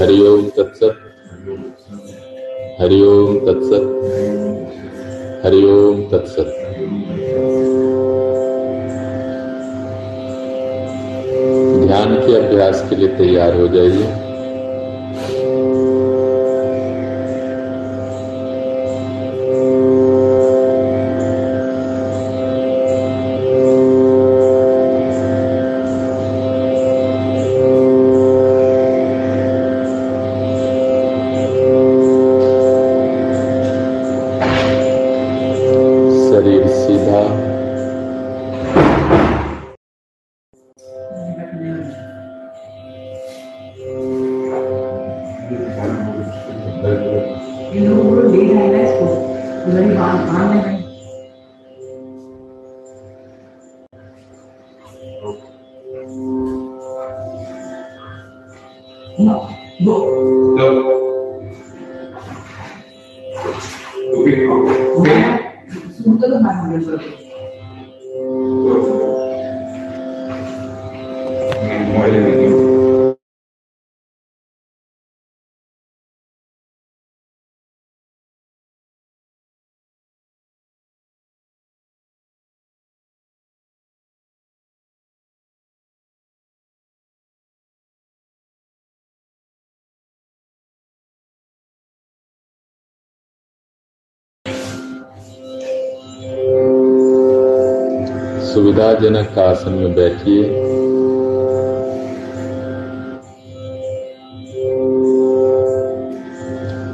हरिओम तत्सत। हरिओम तत्सत। हरिओम तत्सत। ध्यान के अभ्यास के लिए तैयार हो जाइए। सुविधाजनक आसन में बैठिए।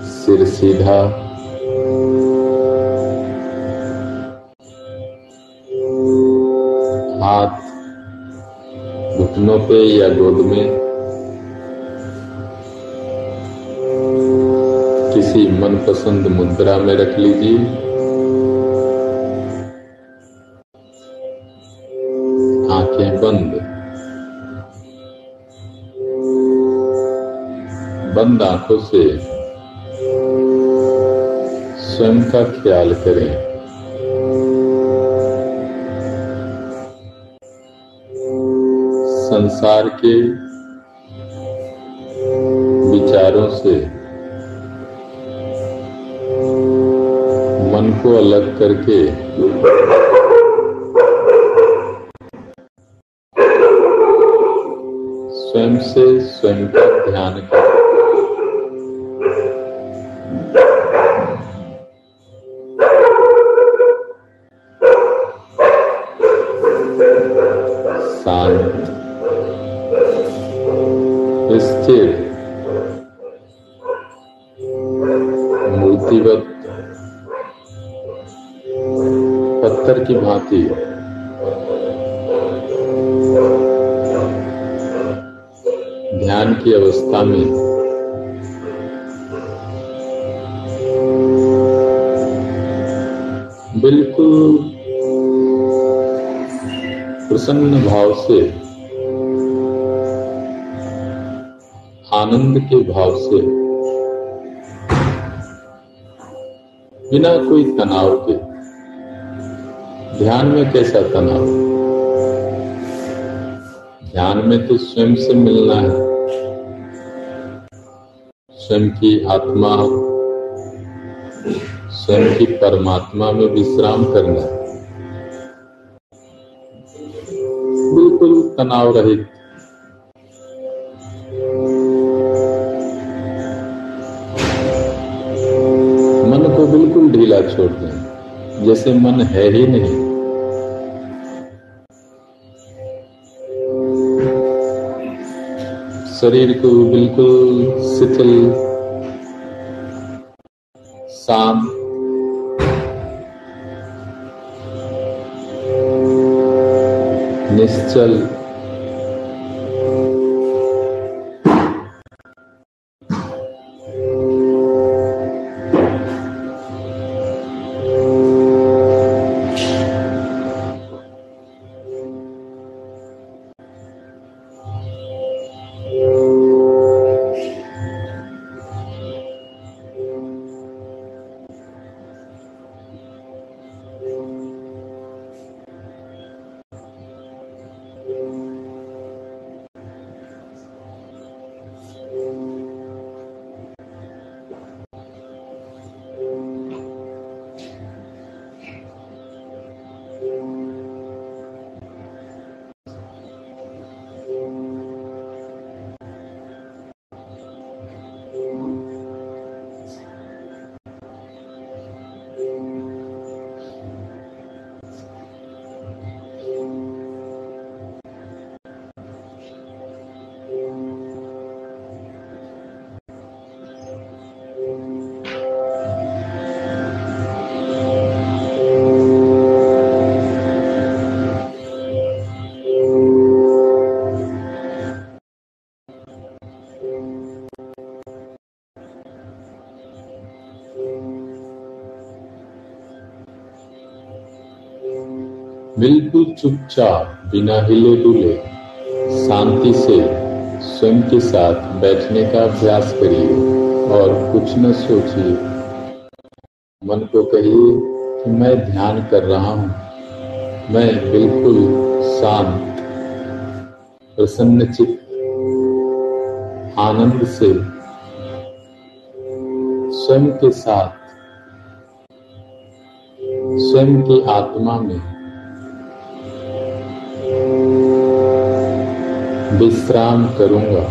सिर सीधा। हाथ घुटनों पे या गोद में। किसी मनपसंद मुद्रा में रख लीजिए। बंद आँखों से स्वयं का ख्याल करें। संसार के विचारों से मन को अलग करके स्वयं से स्वयं का ध्यान करें। भाव से। आनंद के भाव से। बिना कोई तनाव के। ध्यान में कैसा तनाव? ध्यान में तो स्वयं से मिलना है। स्वयं की आत्मा। स्वयं की परमात्मा में विश्राम करना। है तनाव रहित मन को बिल्कुल ढीला छोड़ दें, जैसे मन है ही नहीं। शरीर को बिल्कुल शिथिल, शांत। निश्चल। चुपचाप बिना हिले डुले शांति से स्वयं के साथ बैठने का अभ्यास करिए और कुछ न सोचिए। मन को कहिए कि मैं ध्यान कर रहा हूँ। मैं बिल्कुल शांत, प्रसन्न चित्त, आनंद से स्वयं के साथ, स्वयं की आत्मा में विश्राम करूँगा।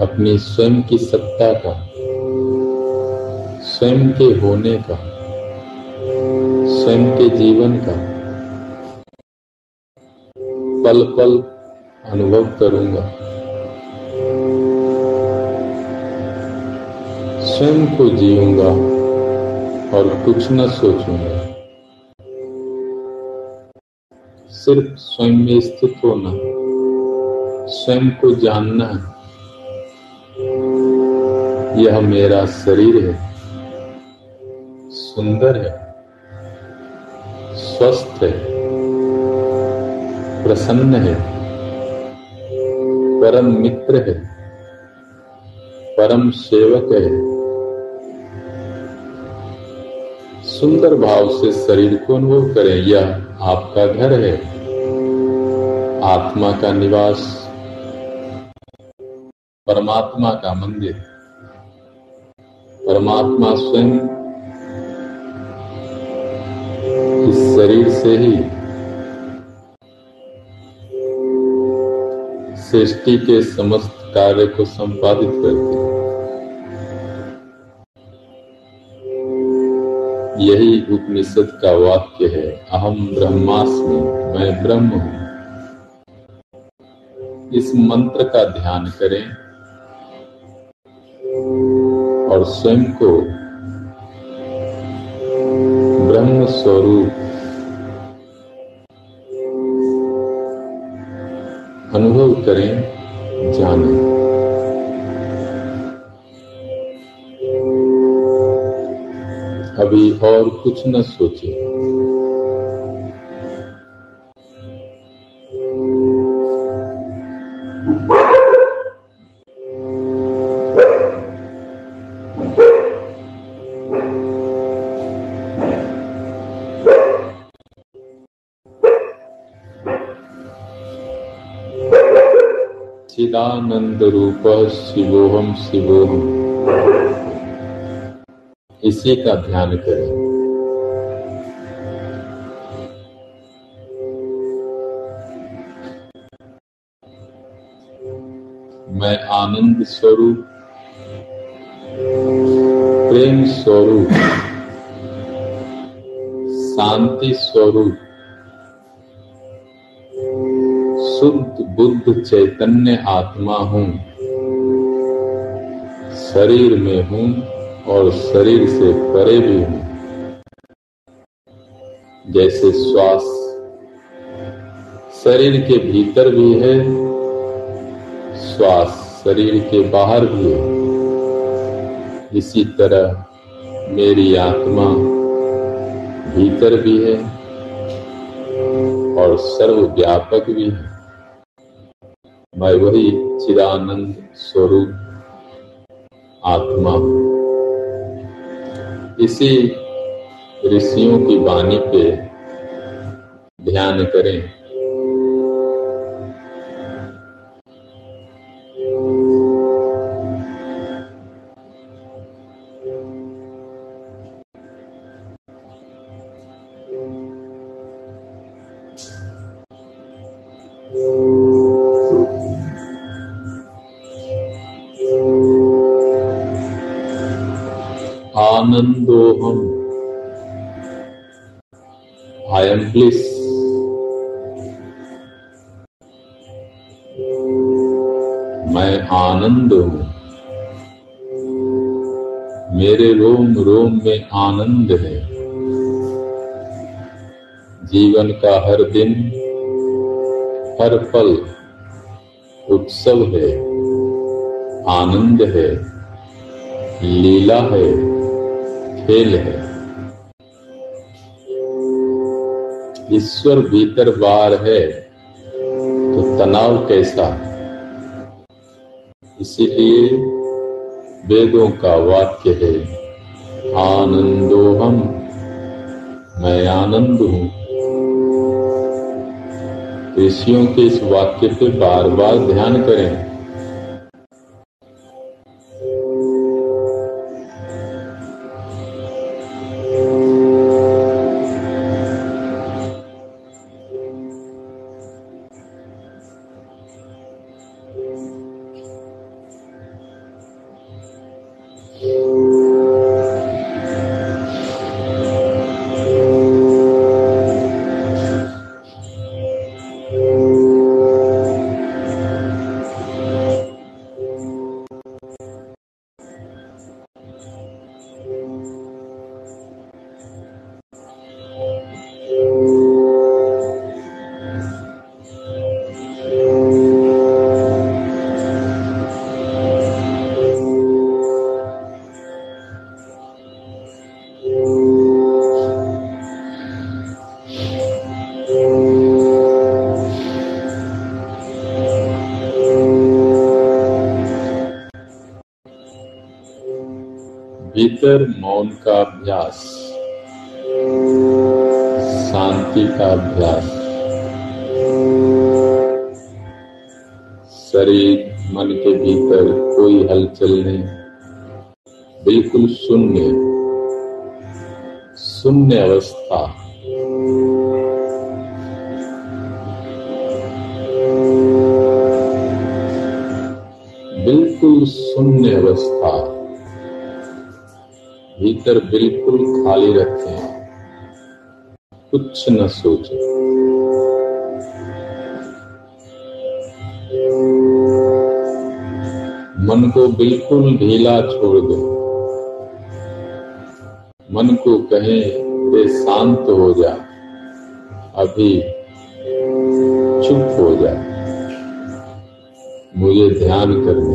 अपनी स्वयं की सत्ता का, स्वयं के होने का, स्वयं के जीवन का पल पल अनुभव करूँगा। स्वयं को जीऊँगा और कुछ न सोचूँगा। सिर्फ़ स्वयं में स्थित होना, स्वयं को जानना, यह मेरा शरीर है। सुंदर है, स्वस्थ है, प्रसन्न है, परम मित्र है, परम सेवक है। सुंदर भाव से शरीर को अनुभव करें, यह आपका घर है। आत्मा का निवास, परमात्मा का मंदिर। परमात्मा स्वयं इस शरीर से ही सृष्टि के समस्त कार्य को संपादित करते हैं। यही उपनिषद का वाक्य है अहम ब्रह्मास्मि, मैं ब्रह्म हूँ। इस मंत्र का ध्यान करें और स्वयं को ब्रह्म स्वरूप अनुभव करें, जानें। अभी और कुछ न सोचे। चिदानंद रूप शिवोहम शिवोहम इसी का ध्यान करें। मैं आनंद स्वरूप, प्रेम स्वरूप, शांति स्वरूप शुद्ध बुद्ध चैतन्य आत्मा हूँ। शरीर में हूँ और शरीर से परे भी हूँ। जैसे श्वास शरीर के भीतर भी है, श्वास शरीर के बाहर भी है। इसी तरह मेरी आत्मा भीतर भी है और सर्वव्यापक भी है। मैं वही चिदानंद स्वरूप आत्मा। इसी ऋषियों की वाणी पे ध्यान करें। का हर दिन, हर पल उत्सव है, आनंद है, लीला है, खेल है। ईश्वर भीतर बार है तो तनाव कैसा? इसीलिए वेदों का वाक्य है आनंदो हम मैं आनंद हूँ। ऋषियों के इस वाक्य पे बार बार ध्यान करें। भीतर मौन का अभ्यास, शांति का अभ्यास। शरीर, मन के भीतर कोई हलचल नहीं। बिल्कुल शून्य। शून्य अवस्था भीतर बिल्कुल खाली रखें कुछ न सोचें। मन को बिल्कुल ढीला छोड़ दो। मन को कहें वे शांत हो जा। अभी चुप हो जा। मुझे ध्यान करने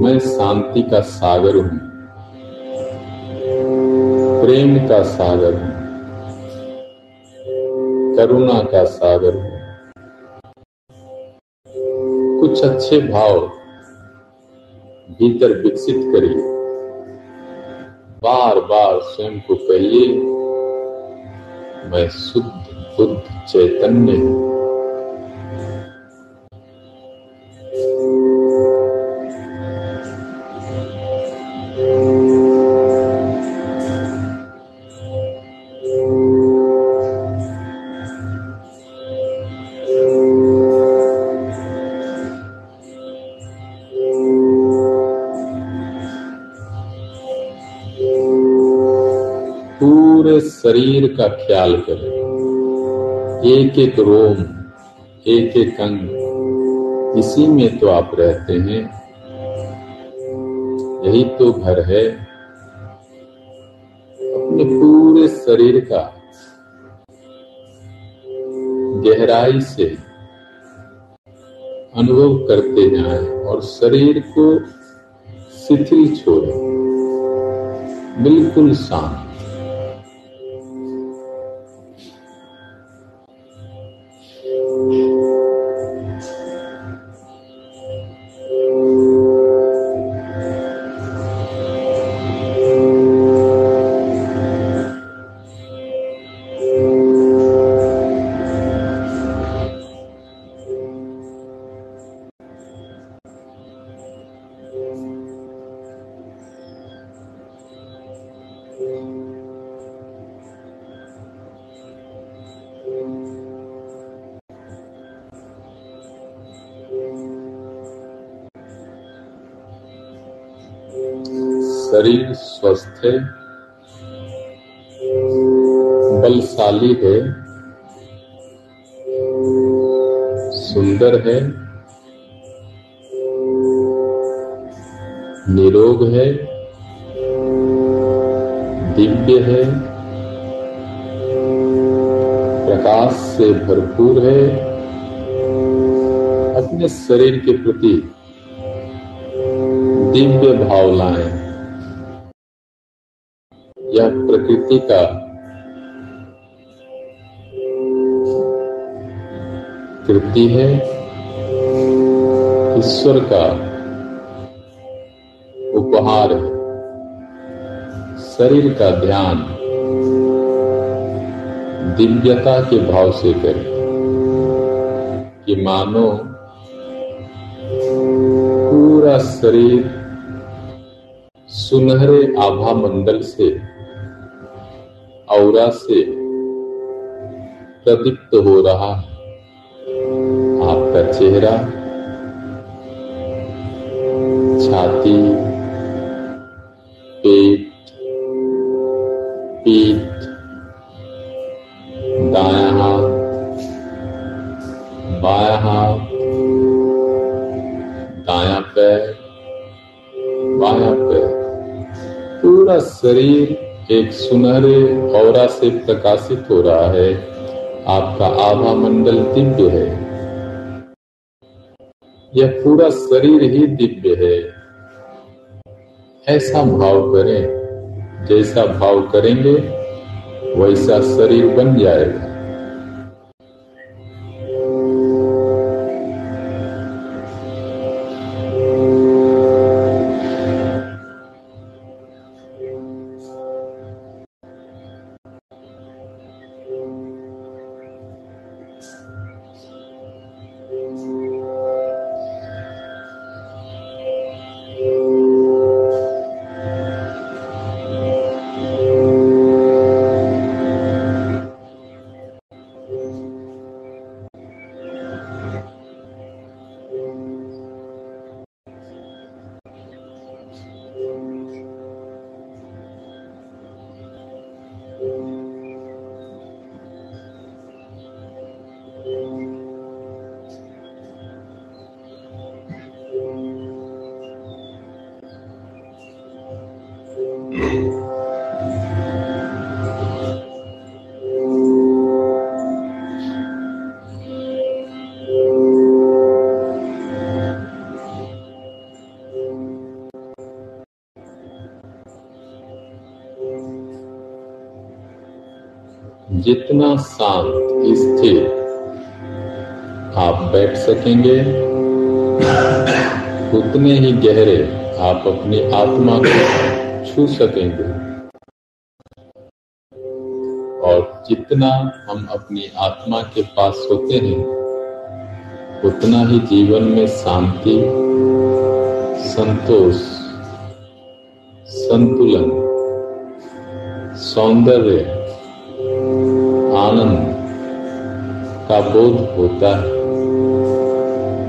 मैं शांति का सागर हूँ। प्रेम का सागर हूँ। करुणा का सागर हूँ। कुछ अच्छे भाव भीतर विकसित करिए। बार बार स्वयं को कहिए, मैं शुद्ध बुद्ध चैतन्य हूँ। शरीर का ख्याल करें। एक एक रोम, एक एक अंग, इसी में तो आप रहते हैं। यही तो घर है। अपने पूरे शरीर का गहराई से अनुभव करते जाएँ और शरीर को शिथिल छोड़ें। बिल्कुल शांत। शरीर स्वस्थ है, बलशाली है, सुंदर है, निरोग है, दिव्य है, प्रकाश से भरपूर है, अपने शरीर के प्रति दिव्य भाव का कृति है ईश्वर का। उपहार है शरीर का ध्यान। दिव्यता के भाव से करें कि मानो पूरा शरीर सुनहरे आभा मंडल से औरा से प्रदीप्त हो रहा है। आपका चेहरा छाती, पेट, पीठ, दाया हाथ, बाया हाथ, दाया पैर, बाया पैर, पूरा शरीर एक सुनहरे और से प्रकाशित हो रहा है। आपका आभा मंडल दिव्य है। यह पूरा शरीर ही दिव्य है। ऐसा भाव करें, जैसा भाव करेंगे, वैसा शरीर बन जाएगा। जितना शांत, स्थिर आप बैठ सकेंगे, उतने ही गहरे आप अपनी आत्मा को छू सकेंगे। और जितना हम अपनी आत्मा के पास होते हैं, उतना ही जीवन में शांति, संतोष, संतुलन, सौंदर्य का बोध होता है।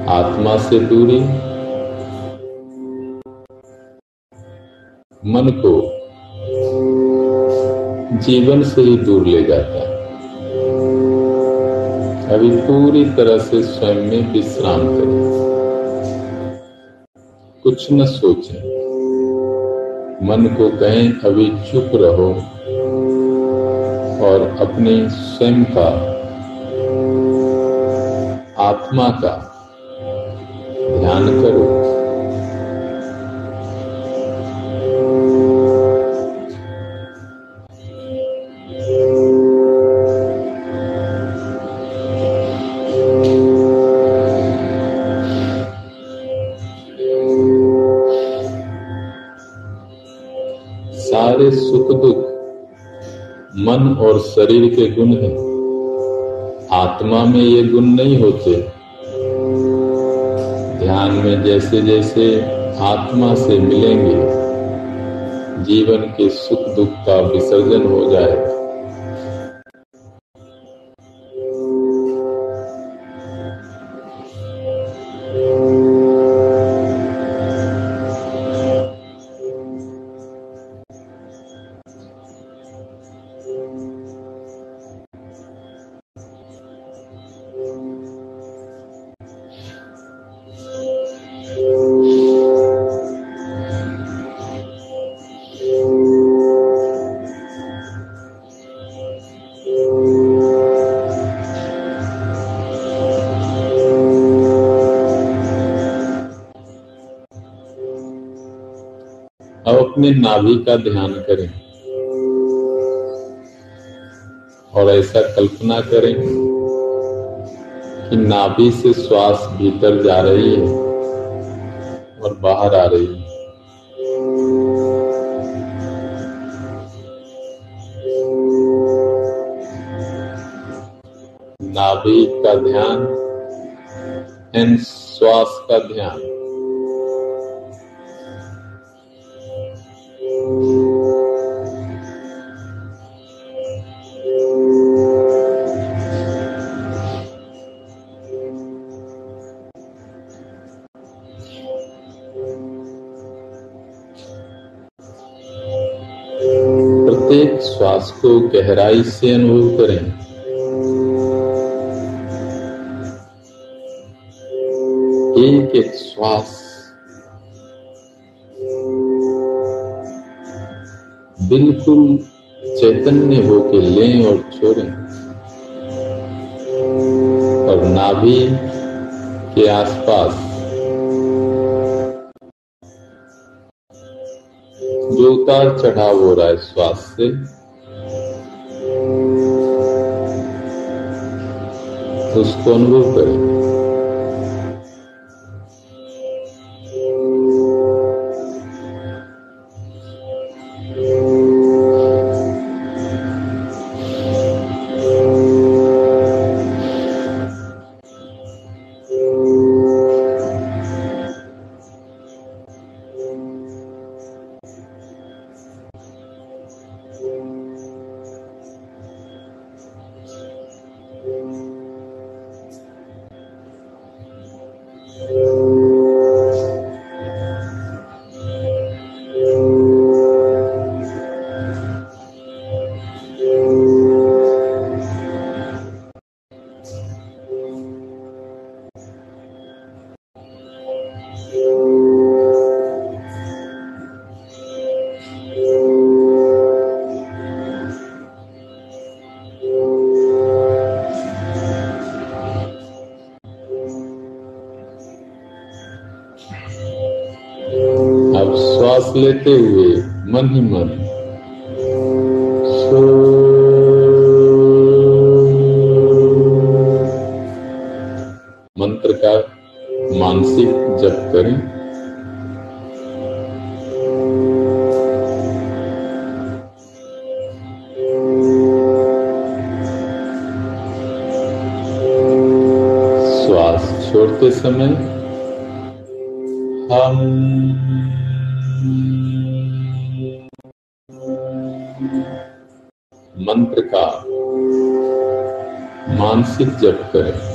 आत्मा से दूरी। मन को जीवन से ही दूर ले जाता है। अभी पूरी तरह से स्वयं में विश्राम करें। कुछ न सोचें। मन को कहें, अभी चुप रहो और अपने स्वयं का आत्मा का ध्यान करो। सारे सुख दुख मन और शरीर के गुण हैं। आत्मा में ये गुण नहीं होते। ध्यान में जैसे जैसे आत्मा से मिलेंगे, जीवन के सुख दुख का विसर्जन हो जाएगा। अपने नाभि का ध्यान करें। और ऐसा कल्पना करें कि नाभि से श्वास भीतर जा रही है और बाहर आ रही है। नाभि का ध्यान एंड श्वास का ध्यान। को गहराई से अनुभव करें। एक एक श्वास। बिल्कुल चैतन्य होके लें और छोड़ें। और नाभि के आसपास। जो उतार चढ़ाव हो रहा है श्वास से। उसको अनुभव करें। श्वास लेते हुए मन ही मन सो। मंत्र का मानसिक जप करें। श्वास छोड़ते समय हम मंत्र का मानसिक जप करें।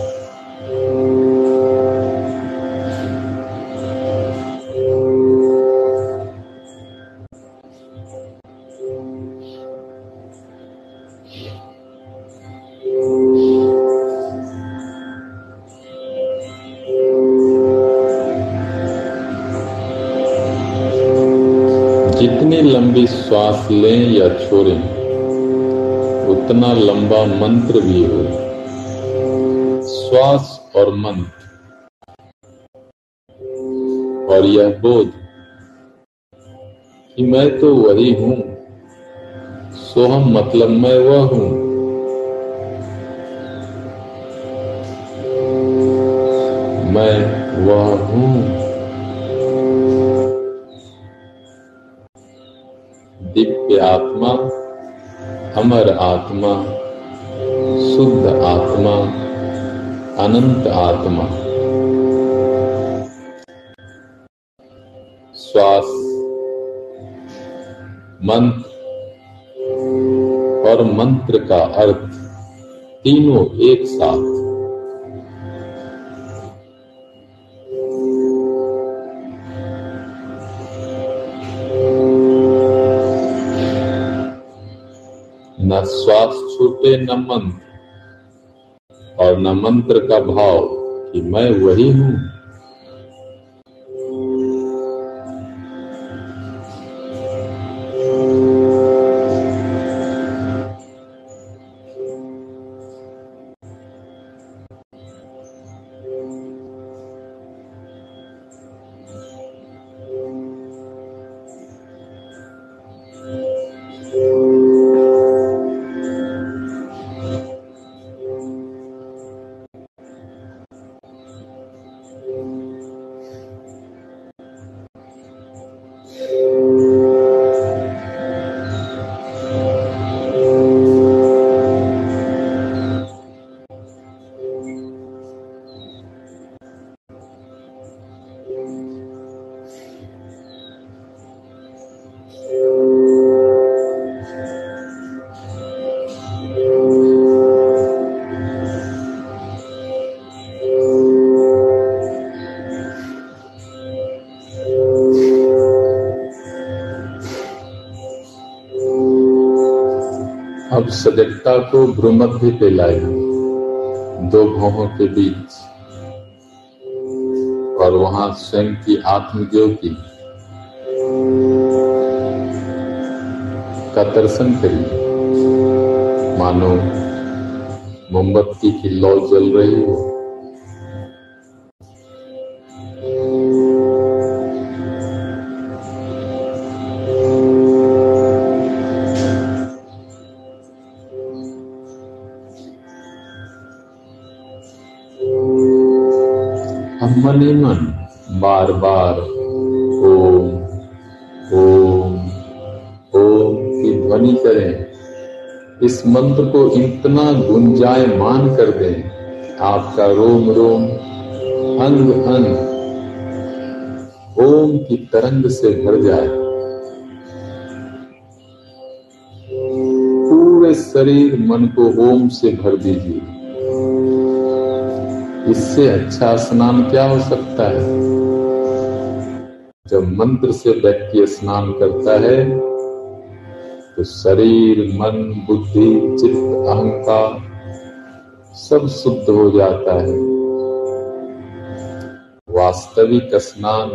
लें या छोड़ें, उतना लंबा मंत्र भी हो। श्वास और मंत्र। और यह बोध कि मैं तो वही हूँ, सोहम मतलब मैं वह हूँ। आत्मा शुद्ध आत्मा अनंत आत्मा। श्वास मंत्र और मंत्र का अर्थ तीनों एक साथ। श्वास छूटे न मंत्र। और न मंत्र का भाव कि मैं वही हूँ। अब सजगता को भ्रूमध्य पे लाए दो भवों के बीच। और वहाँ स्वयं की आत्मज्योति। का दर्शन करिए। मानो मोमबत्ती की लौ जल रही हो। हम मन ही मन बार बार ओम ओम ओम की ध्वनि करें। इस मंत्र को इतना गुंजायमान कर दें, आपका रोम रोम अंग अंग ओम की तरंग से भर जाए। पूरे शरीर मन को ओम से भर दीजिए। इससे अच्छा स्नान क्या हो सकता है? जब मंत्र से व्यक्ति स्नान करता है तो शरीर, मन, बुद्धि, चित्त, अहंकार सब शुद्ध हो जाता है। वास्तविक स्नान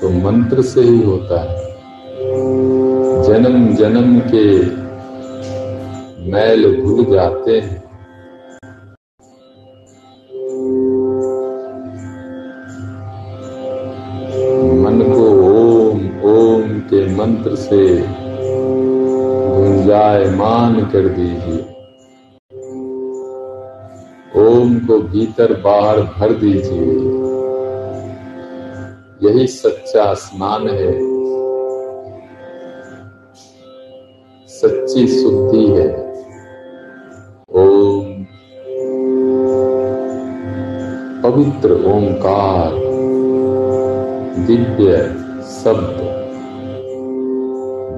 तो मंत्र से ही होता है। जन्म जन्म के मैल भूल जाते हैं। कर दीजिए। ओम को भीतर बाहर भर दीजिए। यही सच्चा स्नान है। सच्ची शुद्धि है। ओम। पवित्र ओंकार। दिव्य शब्द।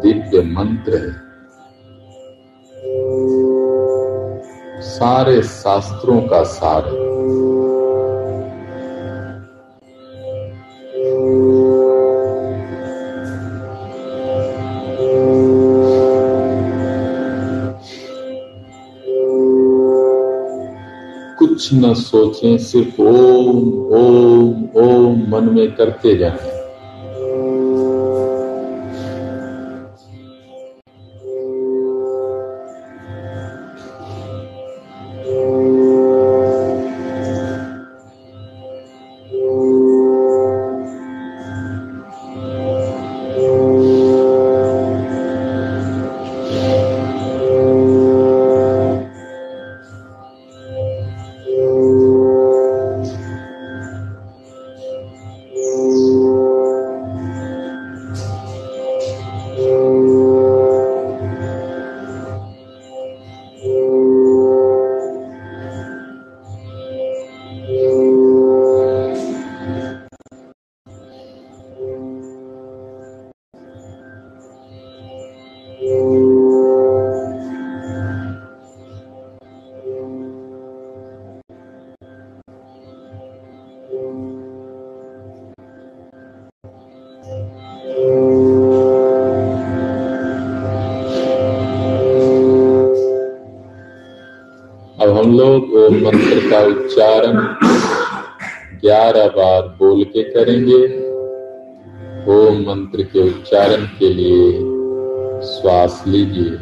दिव्य मंत्र है। सारे शास्त्रों का सार। है कुछ न सोचें, सिर्फ़ ओम ओम ओम, मन में करते जाएँ। उच्चारण ग्यारह बार बोल के करेंगे। ओम मंत्र के उच्चारण के लिए श्वास लीजिए।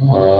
Om.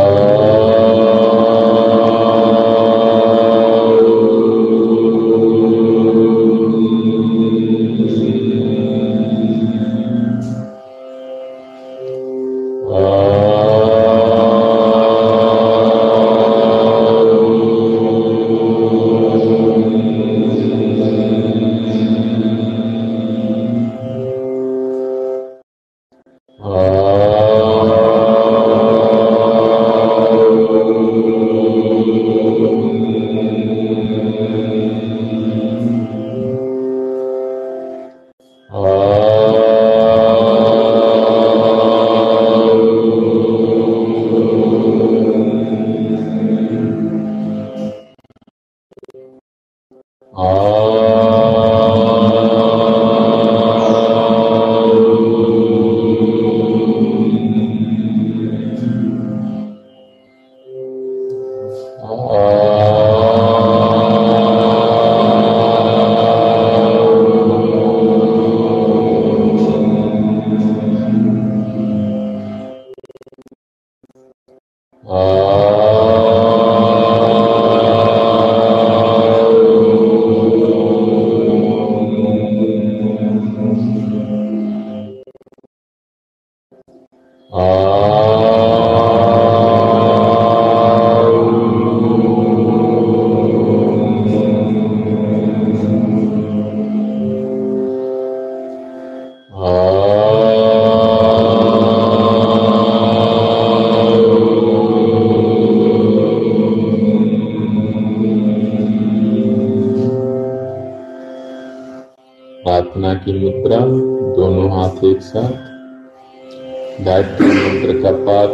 गायत्री मंत्र का पाठ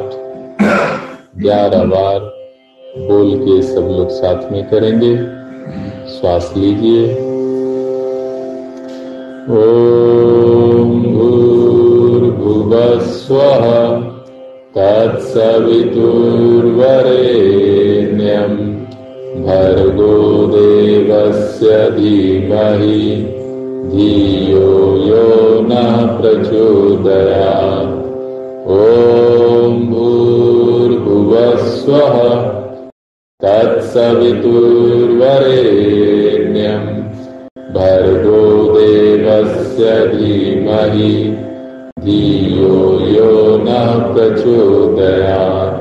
ग्यारह बार बोल के सब लोग साथ में करेंगे। श्वास लीजिए। ओम भूर्भुवस्वः तत्सवितुर्वरेण्यं भर्गो देवस्य धीमहि, धियो यो न प्रचोदयात्। ॐ भूर्भुवस्वः तत्सवितुर्वरेण्यं भर्गो देवस्य धीमहि धियो यो न प्रचोदयात्।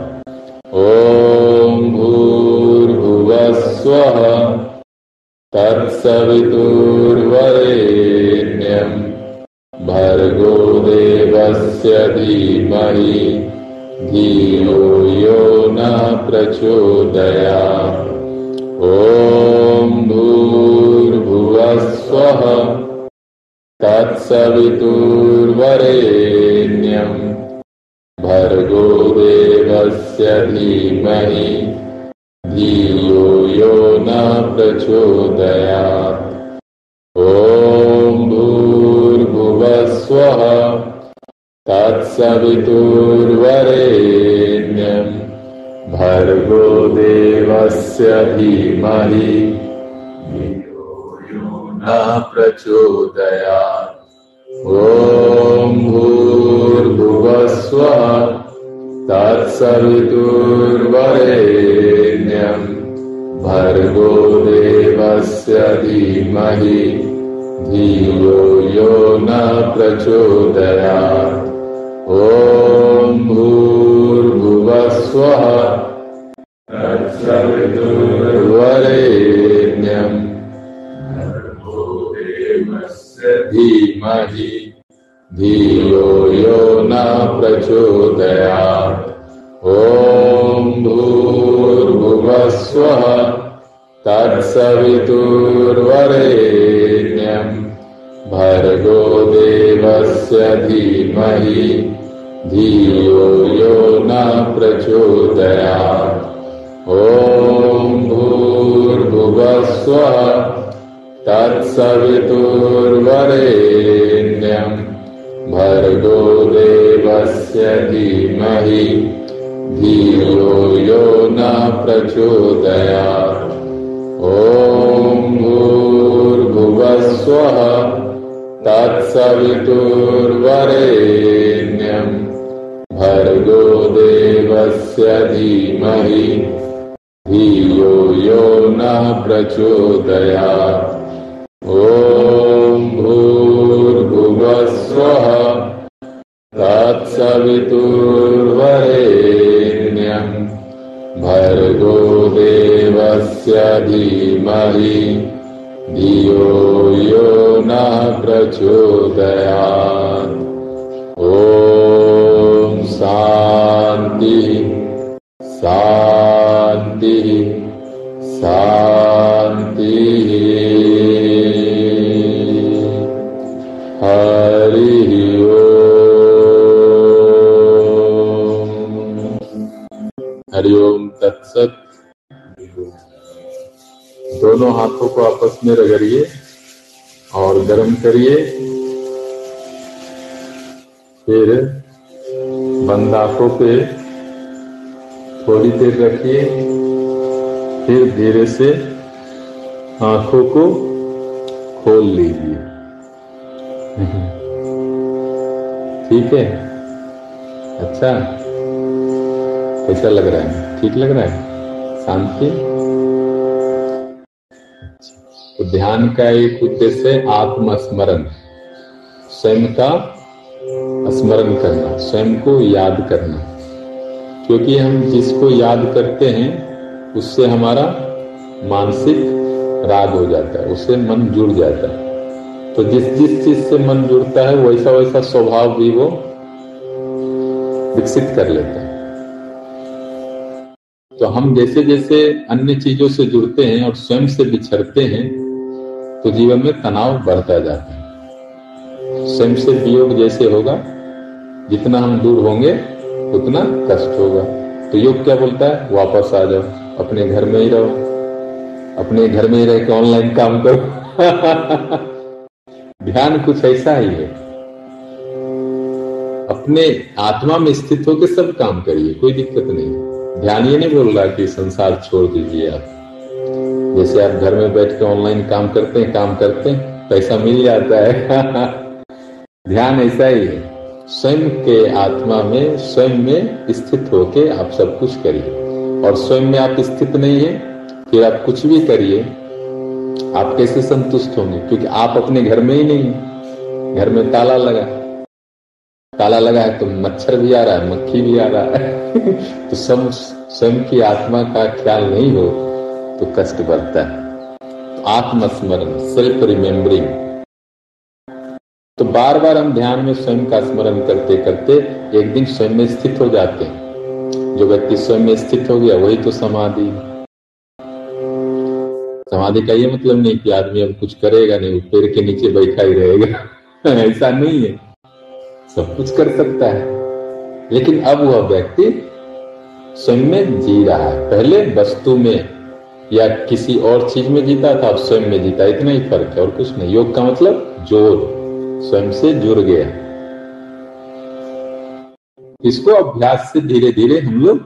ॐ भूर्भुवस्वः तत्सवितुर्वरेण्यं भर्गो देवस्य धीमहि धियो यो न प्रचोदयात्। ॐ भूर्भुवस्वः तत्सवितुर्वरेण्यं भर्गो देवस्य धीमहि धियो यो न प्रचोदयात् भूर्भुवस्वः तत्सवितुर्वरेण्यं भर्गो देवस्य धीमहि। न प्रचोदयात्। ॐ भूर्भुवस्वः। तत्सवितुर्वरेण्यं भर्गो देवस्य धीमहि। धियो यो न प्रचोदयात्। फिर बंद आँखों पे थोड़ी देर रखिए। फिर धीरे से आँखों को खोल लीजिए। ठीक है? अच्छा। कैसा लग रहा है? ठीक लग रहा है? शांति तो ध्यान का एक उद्देश्य आत्मस्मरण। स्वयं का स्मरण करना, स्वयं को याद करना। क्योंकि हम जिसको याद करते हैं, उससे हमारा मानसिक राग हो जाता है, उससे मन जुड़ जाता है। तो जिस जिस चीज़ से मन जुड़ता है वैसा वैसा स्वभाव भी वो विकसित कर लेता है। तो हम जैसे जैसे अन्य चीज़ों से जुड़ते हैं और स्वयं से बिछड़ते हैं तो जीवन में तनाव बढ़ता जाता है। स्वयं से वियोग जैसे होगा जितना हम दूर होंगे, उतना कष्ट होगा। तो योग क्या बोलता है? वापस आ जाओ। अपने घर में ही रहो। अपने घर में ही रह के ऑनलाइन काम करो। ध्यान कुछ ऐसा ही है। अपने आत्मा में स्थित होकर सब काम करिए, कोई दिक्कत नहीं। ध्यान ये नहीं बोल रहा कि संसार छोड़ दीजिए आप। जैसे आप घर में बैठ के ऑनलाइन काम करते हैं, काम करते हैं, पैसा मिल जाता है। ध्यान ऐसा ही है। स्वयं के आत्मा में स्वयं में स्थित होके आप सब कुछ करिए। और स्वयं में आप स्थित नहीं है, फिर आप कुछ भी करिए, आप कैसे संतुष्ट होंगे? क्योंकि आप अपने घर में ही नहीं घर में ताला लगा ताला लगा है तो मच्छर भी आ रहा है, मक्खी भी आ रहा है। तो सब स्वयं की आत्मा का ख्याल नहीं हो तो कष्ट बढ़ता है। तो आत्मस्मरण सेल्फ रिमेम्बरिंग तो बार बार हम ध्यान में स्वयं का स्मरण करते करते एक दिन स्वयं में स्थित हो जाते हैं। जो व्यक्ति स्वयं में स्थित हो गया, वही तो समाधि। समाधि का ये मतलब नहीं कि आदमी अब कुछ करेगा नहीं, वो पेड़ के नीचे बैठा ही रहेगा। ऐसा नहीं है। सब कुछ कर सकता है। लेकिन अब वह व्यक्ति स्वयं में जी रहा है। पहले वस्तु में या किसी और चीज़ में जीता था, अब स्वयं में जीता। इतना ही फ़र्क है और कुछ नहीं। योग का मतलब ज़ोर स्वयं से जुड़ गया। इसको अभ्यास से धीरे धीरे हम लोग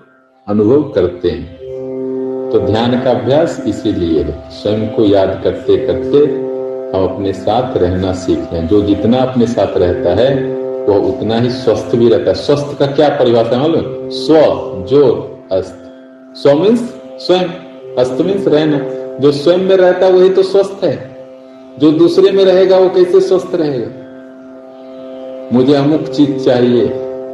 अनुभव करते हैं। तो ध्यान का अभ्यास इसीलिए है। स्वयं को याद करते करते हम अपने साथ रहना सीख लें जो जितना अपने साथ रहता है, वह उतना ही स्वस्थ भी रहता है। स्वस्थ का क्या परिभाषा है स्व, जो, अस्त। स्व मीन्स स्वयं। अस्त मीन्स रहना। जो स्वयं में रहता है, वही तो स्वस्थ है। जो दूसरे में रहेगा, वो कैसे स्वस्थ रहेगा? मुझे अमुक चीज़ चाहिए,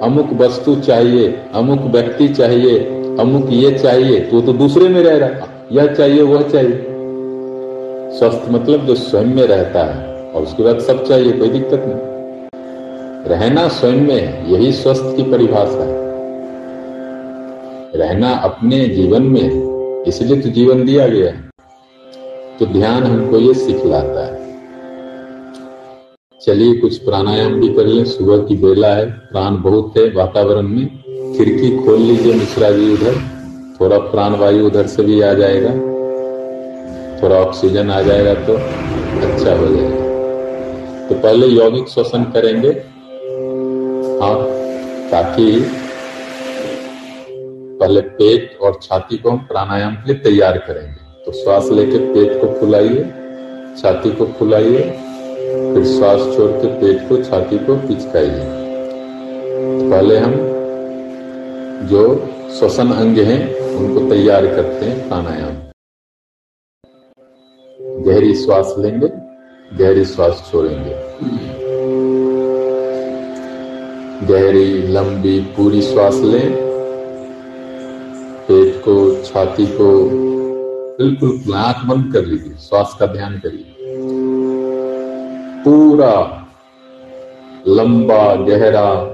अमुक वस्तु चाहिए, अमुक व्यक्ति चाहिए, अमुक ये चाहिए तो तो दूसरे में रह रहा, यह चाहिए, वह चाहिए। स्वस्थ मतलब जो स्वयं में रहता है, और उसके बाद सब चाहिए, कोई दिक्कत नहीं। रहना स्वयं में यही स्वस्थ की परिभाषा है। रहना अपने जीवन में इसलिए तो जीवन दिया गया तो ध्यान हमको ये सिखलाता है। चलिए कुछ प्राणायाम भी कर लें सुबह की बेला है, प्राण बहुत है वातावरण में। खिड़की खोल लीजिए मिश्रा जी उधर। थोड़ा प्राण वायु उधर से भी आ जाएगा। थोड़ा ऑक्सीजन आ जाएगा तो अच्छा हो जाएगा। तो पहले यौगिक श्वसन करेंगे। हाँ ताकि पहले पेट और छाती को हम प्राणायाम के लिए तैयार करेंगे। तो श्वास लेके पेट को फुलाइए, छाती को फुलाइए। फिर श्वास छोड़ के पेट को, छाती को पिचकाइए तो पहले हम जो श्वसन अंग हैं, उनको तैयार करते हैं प्राणायाम। गहरी श्वास लेंगे, गहरी श्वास छोड़ेंगे। गहरी, लंबी, पूरी श्वास लें। पेट को, छाती को बिल्कुल आँख बंद कर लीजिए। श्वास का ध्यान करिए। पूरा लंबा, गहरा।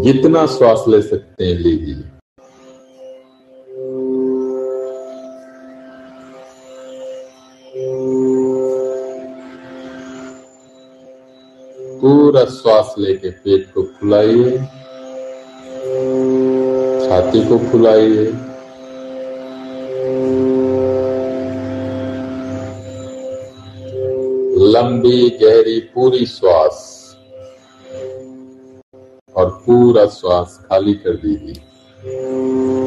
जितना श्वास ले सकते हैं, लीजिए। पूरा श्वास लेके पेट को फुलाइए, छाती को फुलाइए। लंबी गहरी पूरी श्वास और पूरा श्वास खाली कर दीजिए।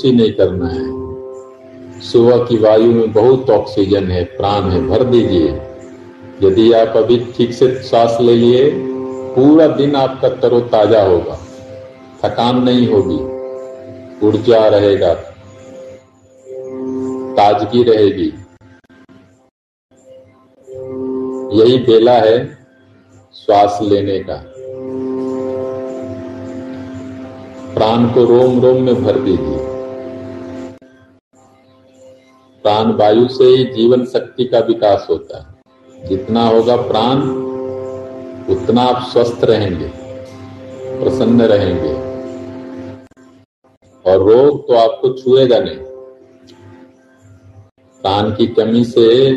कंजूसी नहीं करना है। सुबह की वायु में बहुत ऑक्सीजन है, प्राण है, भर दीजिए। यदि आप अभी ठीक से सांस ले लिए, पूरा दिन आपका तरोताजा होगा। थकान नहीं होगी। ऊर्जा रहेगा। ताजगी रहेगी। यही बेला है श्वास लेने का। प्राण को रोम रोम में भर दीजिए। प्राण वायु से ही जीवन शक्ति का विकास होता है। जितना होगा प्राण, उतना आप स्वस्थ रहेंगे, प्रसन्न रहेंगे। और रोग तो आपको छुएगा नहीं। प्राण की कमी से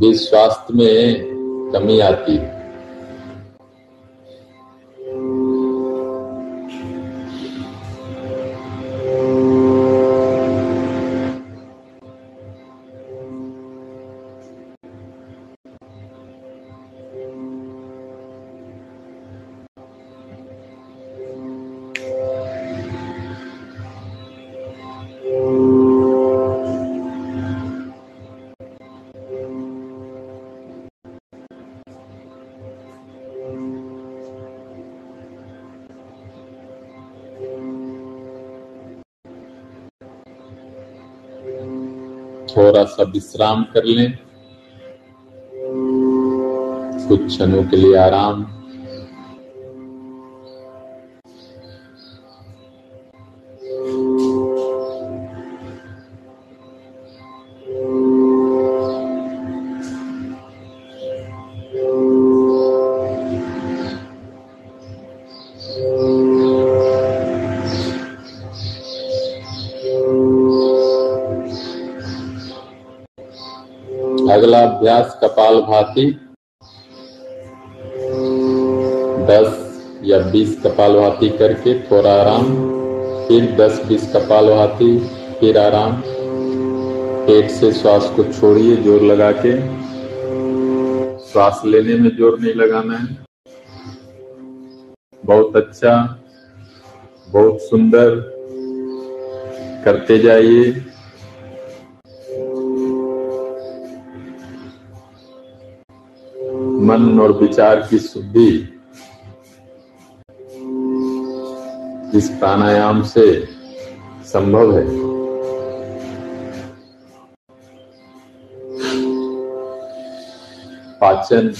भी स्वास्थ्य में कमी आती है। थोड़ा सा विश्राम कर लें। कुछ क्षणों के लिए आराम। अभ्यास कपाल भाती, दस या बीस कपाल भाती करके थोड़ा आराम, फिर दस बीस कपाल भाती, फिर आराम। पेट से श्वास को छोड़िए, ज़ोर लगा के। श्वास लेने में ज़ोर नहीं लगाना है। बहुत अच्छा बहुत सुंदर। करते जाइए। मन और विचार की शुद्धि इस प्राणायाम से संभव है। पाचन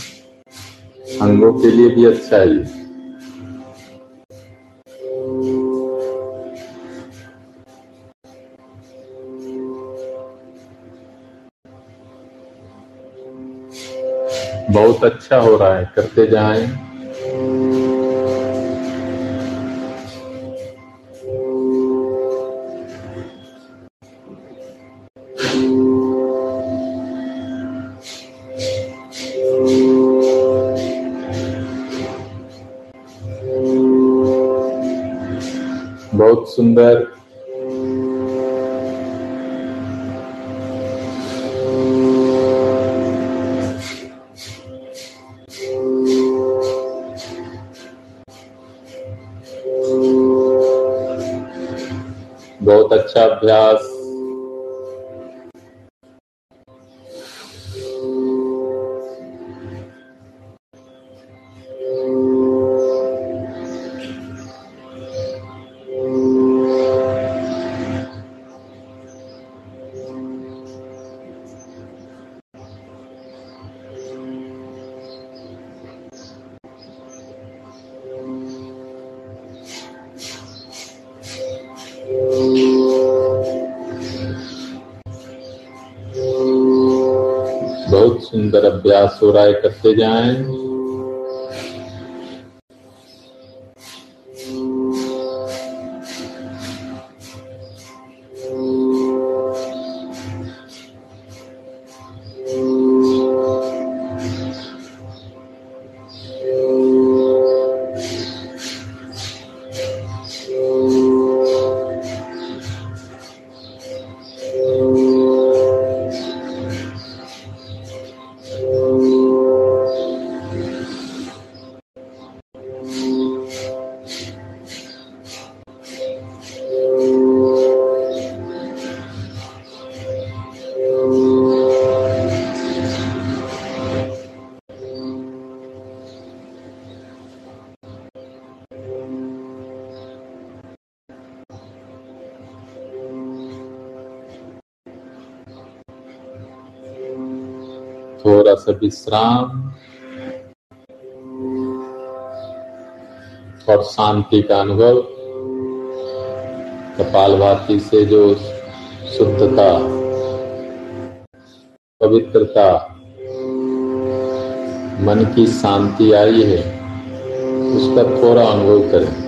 अंगों के लिए भी अच्छा है बहुत अच्छा हो रहा है करते जाएँ। बहुत सुंदर। बहुत बहुत सुंदर अभ्यास हो रहा है करते जाएँ। विश्राम और शांति का अनुभव कपाल भाती से जो शुद्धता, पवित्रता, मन की शांति आई है, उसका थोड़ा अनुभव करें।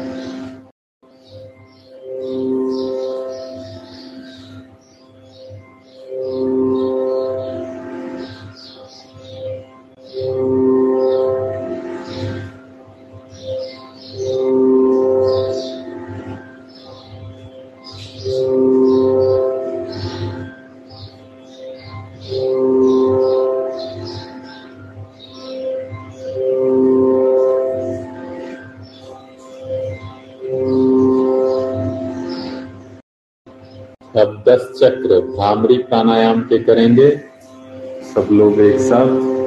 अब दस चक्र भ्रामरी प्राणायाम के करेंगे। सब लोग एक साथ।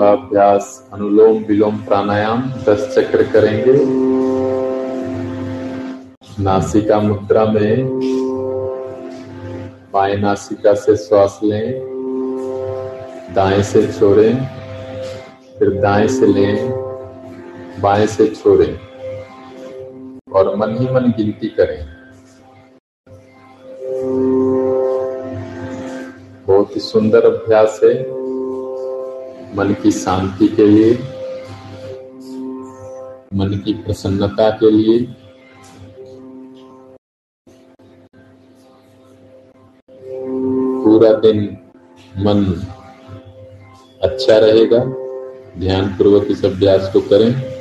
अगला अभ्यास अनुलोम विलोम प्राणायाम दस चक्र करेंगे। नासिका मुद्रा में बाएँ नासिका से श्वास लें, दाएँ से छोड़ें, फिर दाएँ से लें, बाएँ से छोड़ें और मन ही मन गिनती करें। बहुत ही सुंदर अभ्यास है। मन की शांति के लिए, मन की प्रसन्नता के लिए। पूरा दिन मन अच्छा रहेगा। ध्यान पूर्वक इस अभ्यास को करें।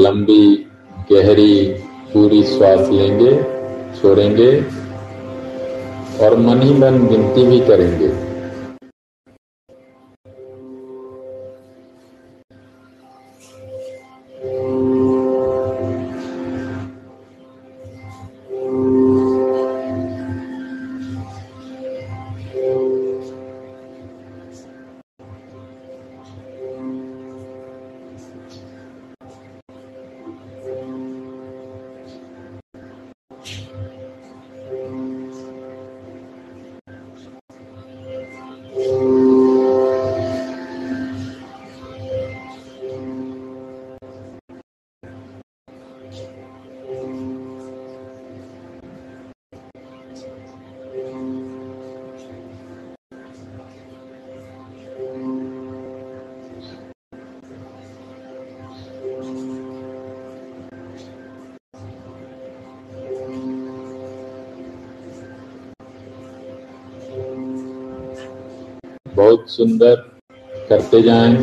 लंबी गहरी पूरी श्वास लेंगे छोड़ेंगे और मन ही मन गिनती भी करेंगे। सुंदर करते जाएँ।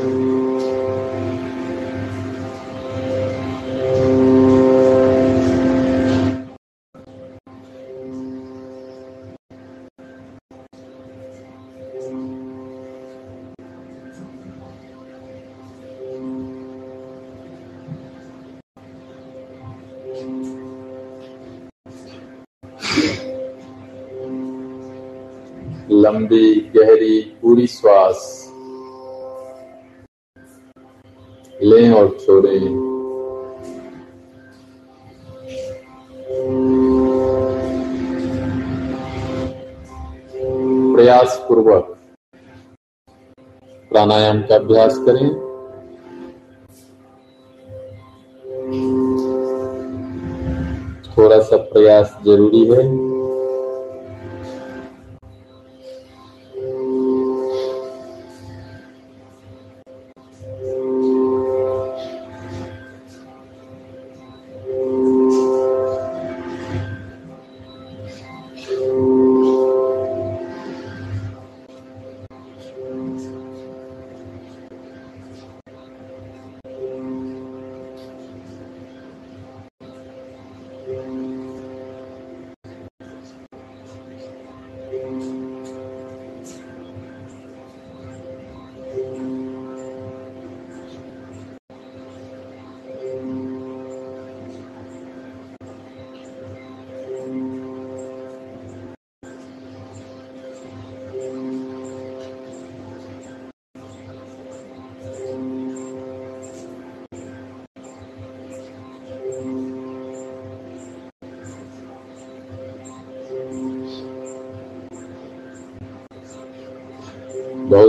लंबी पूरी श्वास लें और छोड़ें। प्रयास पूर्वक प्राणायाम का अभ्यास करें। थोड़ा सा प्रयास ज़रूरी है।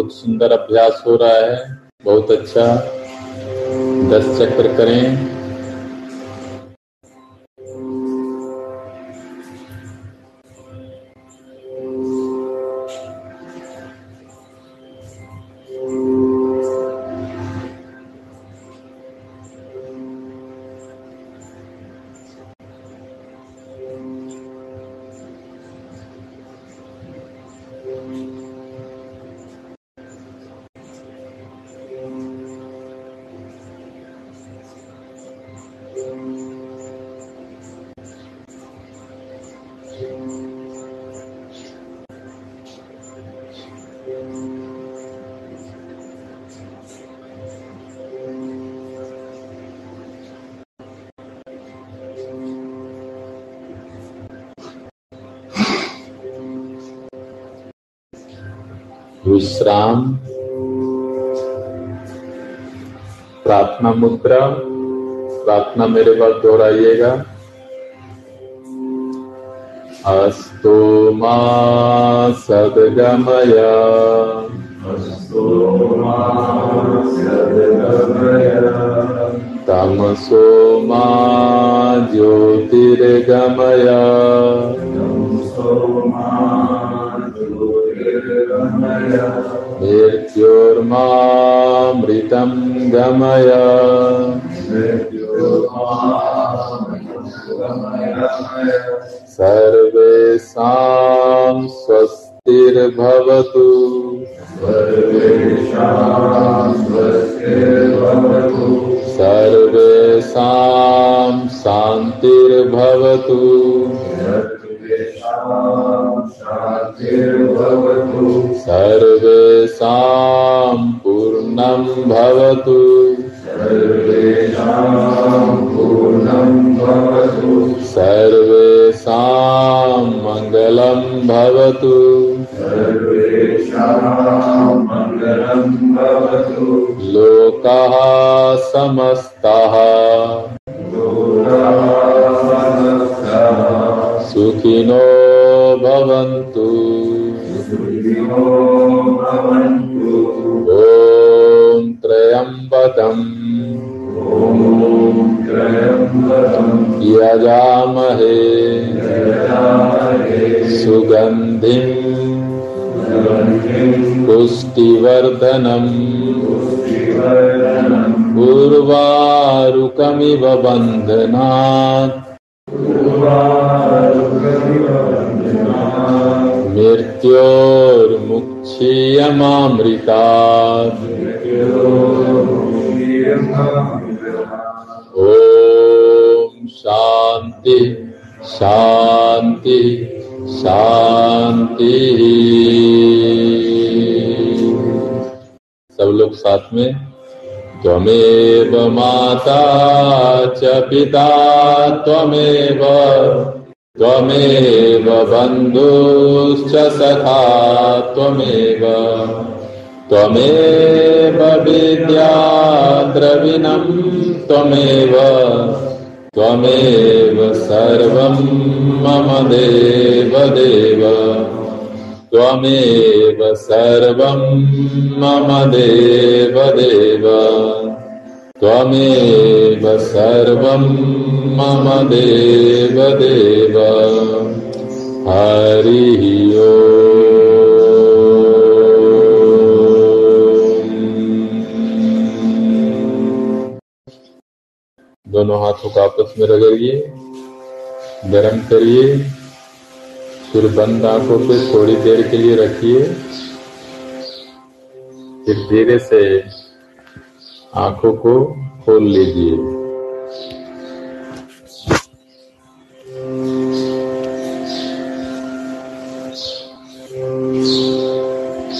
बहुत सुंदर अभ्यास हो रहा है। बहुत अच्छा। दस चक्र करें। विश्राम प्रार्थना मुद्रा प्रार्थना मेरे बाद दोहराइएगा। अस्तो मा सदगमया। तमसो मा ज्योतिर्गमया। मृत्युर्मामृतं गमय। सर्वेषां स्वस्तिर्भवतु। सर्वेषां यजामहे सुगन्धिं पुष्टिवर्धनम्। उर्वारुकमिव बन्धनात् मृत्योर्मुक्षीयमामृतात् ॐ शांति शांति शांति। सब लोग साथ में, त्वमेव माता च पिता, त्वमेव त्वमेव बन्धुश्च सखा, त्वमेव। त्वमेव विद्या द्रविणं त्वमेव त्वमेव सर्वं मम देव देव त्वमेव सर्वं मम देव देव त्वमेव सर्वं मम देव देव हरिः ओम्। दोनों हाथों को आपस में रगड़िए, गर्म करिए, फिर बंद आँखों पे थोड़ी देर के लिए रखिए। फिर धीरे से आँखों को खोल लीजिए।